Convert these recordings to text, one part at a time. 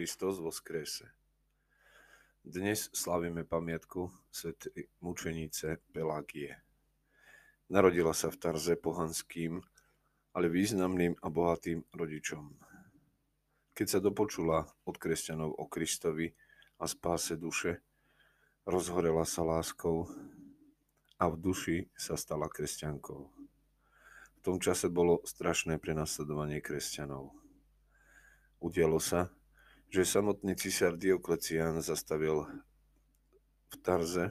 Kristus vo skrese. Dnes slavíme pamiatku svätej mučenice Pelágie. Narodila sa v Tarze pohanským, ale významným a bohatým rodičom. Keď sa dopočula od kresťanov o Kristovi a spáse duše, rozhorela sa láskou a v duši sa stala kresťankou. V tom čase bolo strašné prenasledovanie kresťanov. Udialo sa, že samotný cisár Dioklecián zastavil v Tarze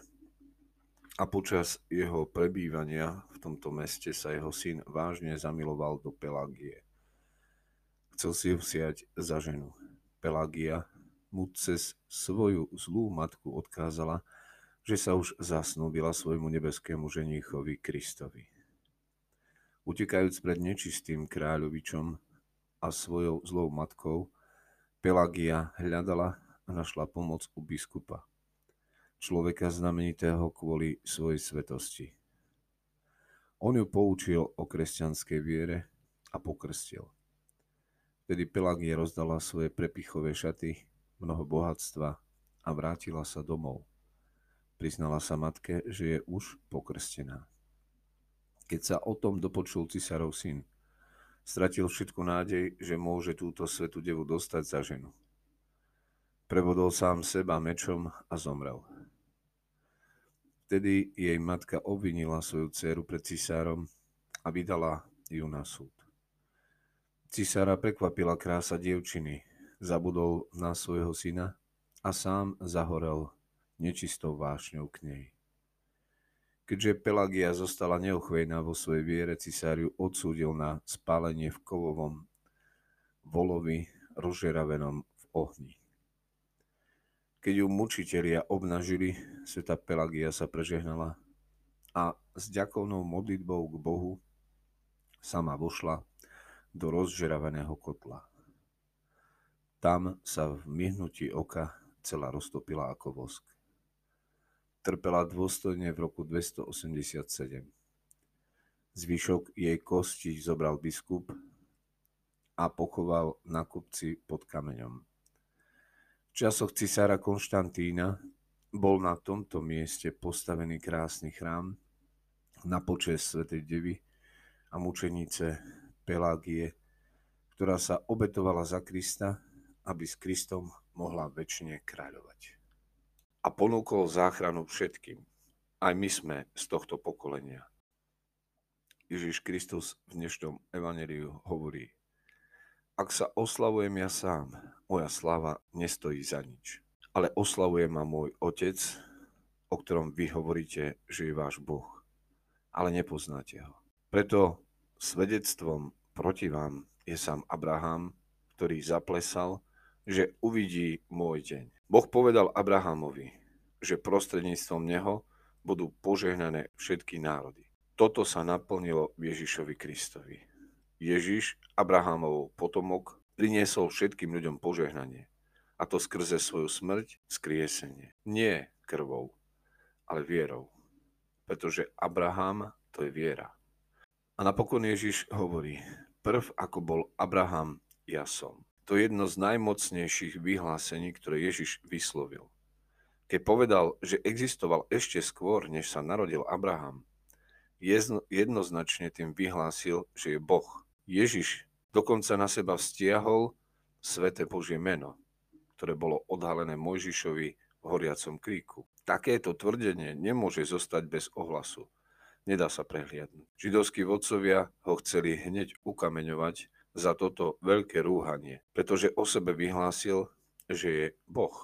a počas jeho prebývania v tomto meste sa jeho syn vážne zamiloval do Pelagie. Chcel si ju vsiať za ženu. Pelagia mu cez svoju zlú matku odkázala, že sa už zasnúbila svojmu nebeskému ženíchovi Kristovi. Utekajúc pred nečistým kráľovičom a svojou zlou matkou, Pelagia hľadala a našla pomoc u biskupa, človeka znamenitého kvôli svojej svetosti. On ju poučil o kresťanskej viere a pokrstil. Vtedy Pelagia rozdala svoje prepichové šaty, mnoho bohatstva a vrátila sa domov. Priznala sa matke, že je už pokrstená. Keď sa o tom dopočul cisárov syn, Stratil všetku nádej, že môže túto svetu devu dostať za ženu. Prevodol sám seba mečom a zomrel. Vtedy jej matka obvinila svoju dceru pred cisárom a vydala ju na súd. Cisára prekvapila krása dievčiny, zabudol na svojho syna a sám zahorel nečistou vášňou k nej. Keďže Pelagia zostala neochvejná vo svojej viere, cisáriu odsúdil na spálenie v kovovom volovi rozžeravenom v ohni. Keď ju mučitelia obnažili, sveta Pelagia sa prežehnala a s ďakovnou modlitbou k Bohu sama vošla do rozžeraveného kotla. Tam sa v myhnutí oka celá roztopila ako vosk trpela dôstojne v roku 287. Zvyšok jej kosti zobral biskup a pochoval na kopci pod kameňom. V časoch cisára Konštantína bol na tomto mieste postavený krásny chrám na počest Svetej Devy a mučenice Pelágie, ktorá sa obetovala za Krista, aby s Kristom mohla väčšine kráľovať a ponúkol záchranu všetkým. Aj my sme z tohto pokolenia. Ježiš Kristus v dnešnom evaneliu hovorí, ak sa oslavujem ja sám, moja slava nestojí za nič. Ale oslavuje ma môj Otec, o ktorom vy hovoríte, že je váš Boh. Ale nepoznáte ho. Preto svedectvom proti vám je sám Abraham, ktorý zaplesal, že uvidí môj deň. Boh povedal Abrahamovi, že prostredníctvom neho budú požehnané všetky národy. Toto sa naplnilo Ježišovi Kristovi. Ježiš, Abrahamov potomok, priniesol všetkým ľuďom požehnanie. A to skrze svoju smrť, skriesenie. Nie krvou, ale vierou. Pretože Abraham to je viera. A napokon Ježiš hovorí, prv ako bol Abraham, ja som. To je jedno z najmocnejších vyhlásení, ktoré Ježiš vyslovil. Keď povedal, že existoval ešte skôr, než sa narodil Abraham, jednoznačne tým vyhlásil, že je Boh. Ježiš dokonca na seba vztiahol sveté Božie meno, ktoré bolo odhalené Mojžišovi v horiacom kríku. Takéto tvrdenie nemôže zostať bez ohlasu. Nedá sa prehliadnúť. Židovskí vodcovia ho chceli hneď ukameňovať, za toto veľké rúhanie, pretože o sebe vyhlásil, že je Boh,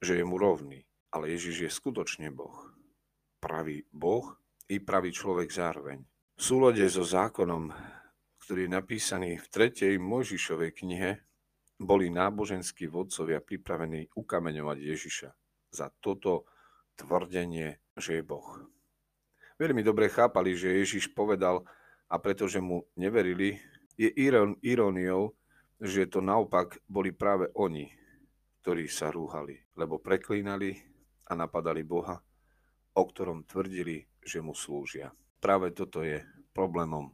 že je mu rovný. Ale Ježiš je skutočne Boh. Pravý Boh i pravý človek zároveň. V súlade so zákonom, ktorý je napísaný v 3. Mojžišovej knihe, boli náboženskí vodcovia pripravení ukameňovať Ježiša za toto tvrdenie, že je Boh. Veľmi dobre chápali, že Ježiš povedal a pretože mu neverili, je iróniou, že to naopak boli práve oni, ktorí sa rúhali, lebo preklínali a napadali Boha, o ktorom tvrdili, že mu slúžia. Práve toto je problémom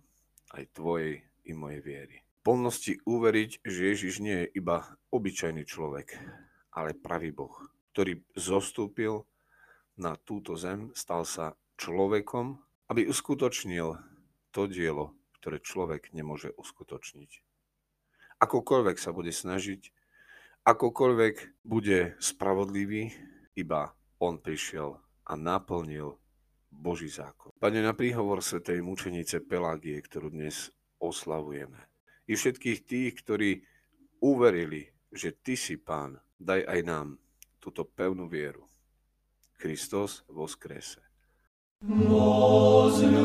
aj tvojej i mojej viery. plnosti uveriť, že Ježiš nie je iba obyčajný človek, ale pravý Boh, ktorý zostúpil na túto zem, stal sa človekom, aby uskutočnil to dielo, ktoré človek nemôže uskutočniť. Akokoľvek sa bude snažiť, akokoľvek bude spravodlivý, iba on prišiel a naplnil Boží zákon. Pane, na príhovor svetej mučenice Pelágie, ktorú dnes oslavujeme, i všetkých tých, ktorí uverili, že Ty si Pán, daj aj nám túto pevnú vieru. Kristus skrese. Возлюблю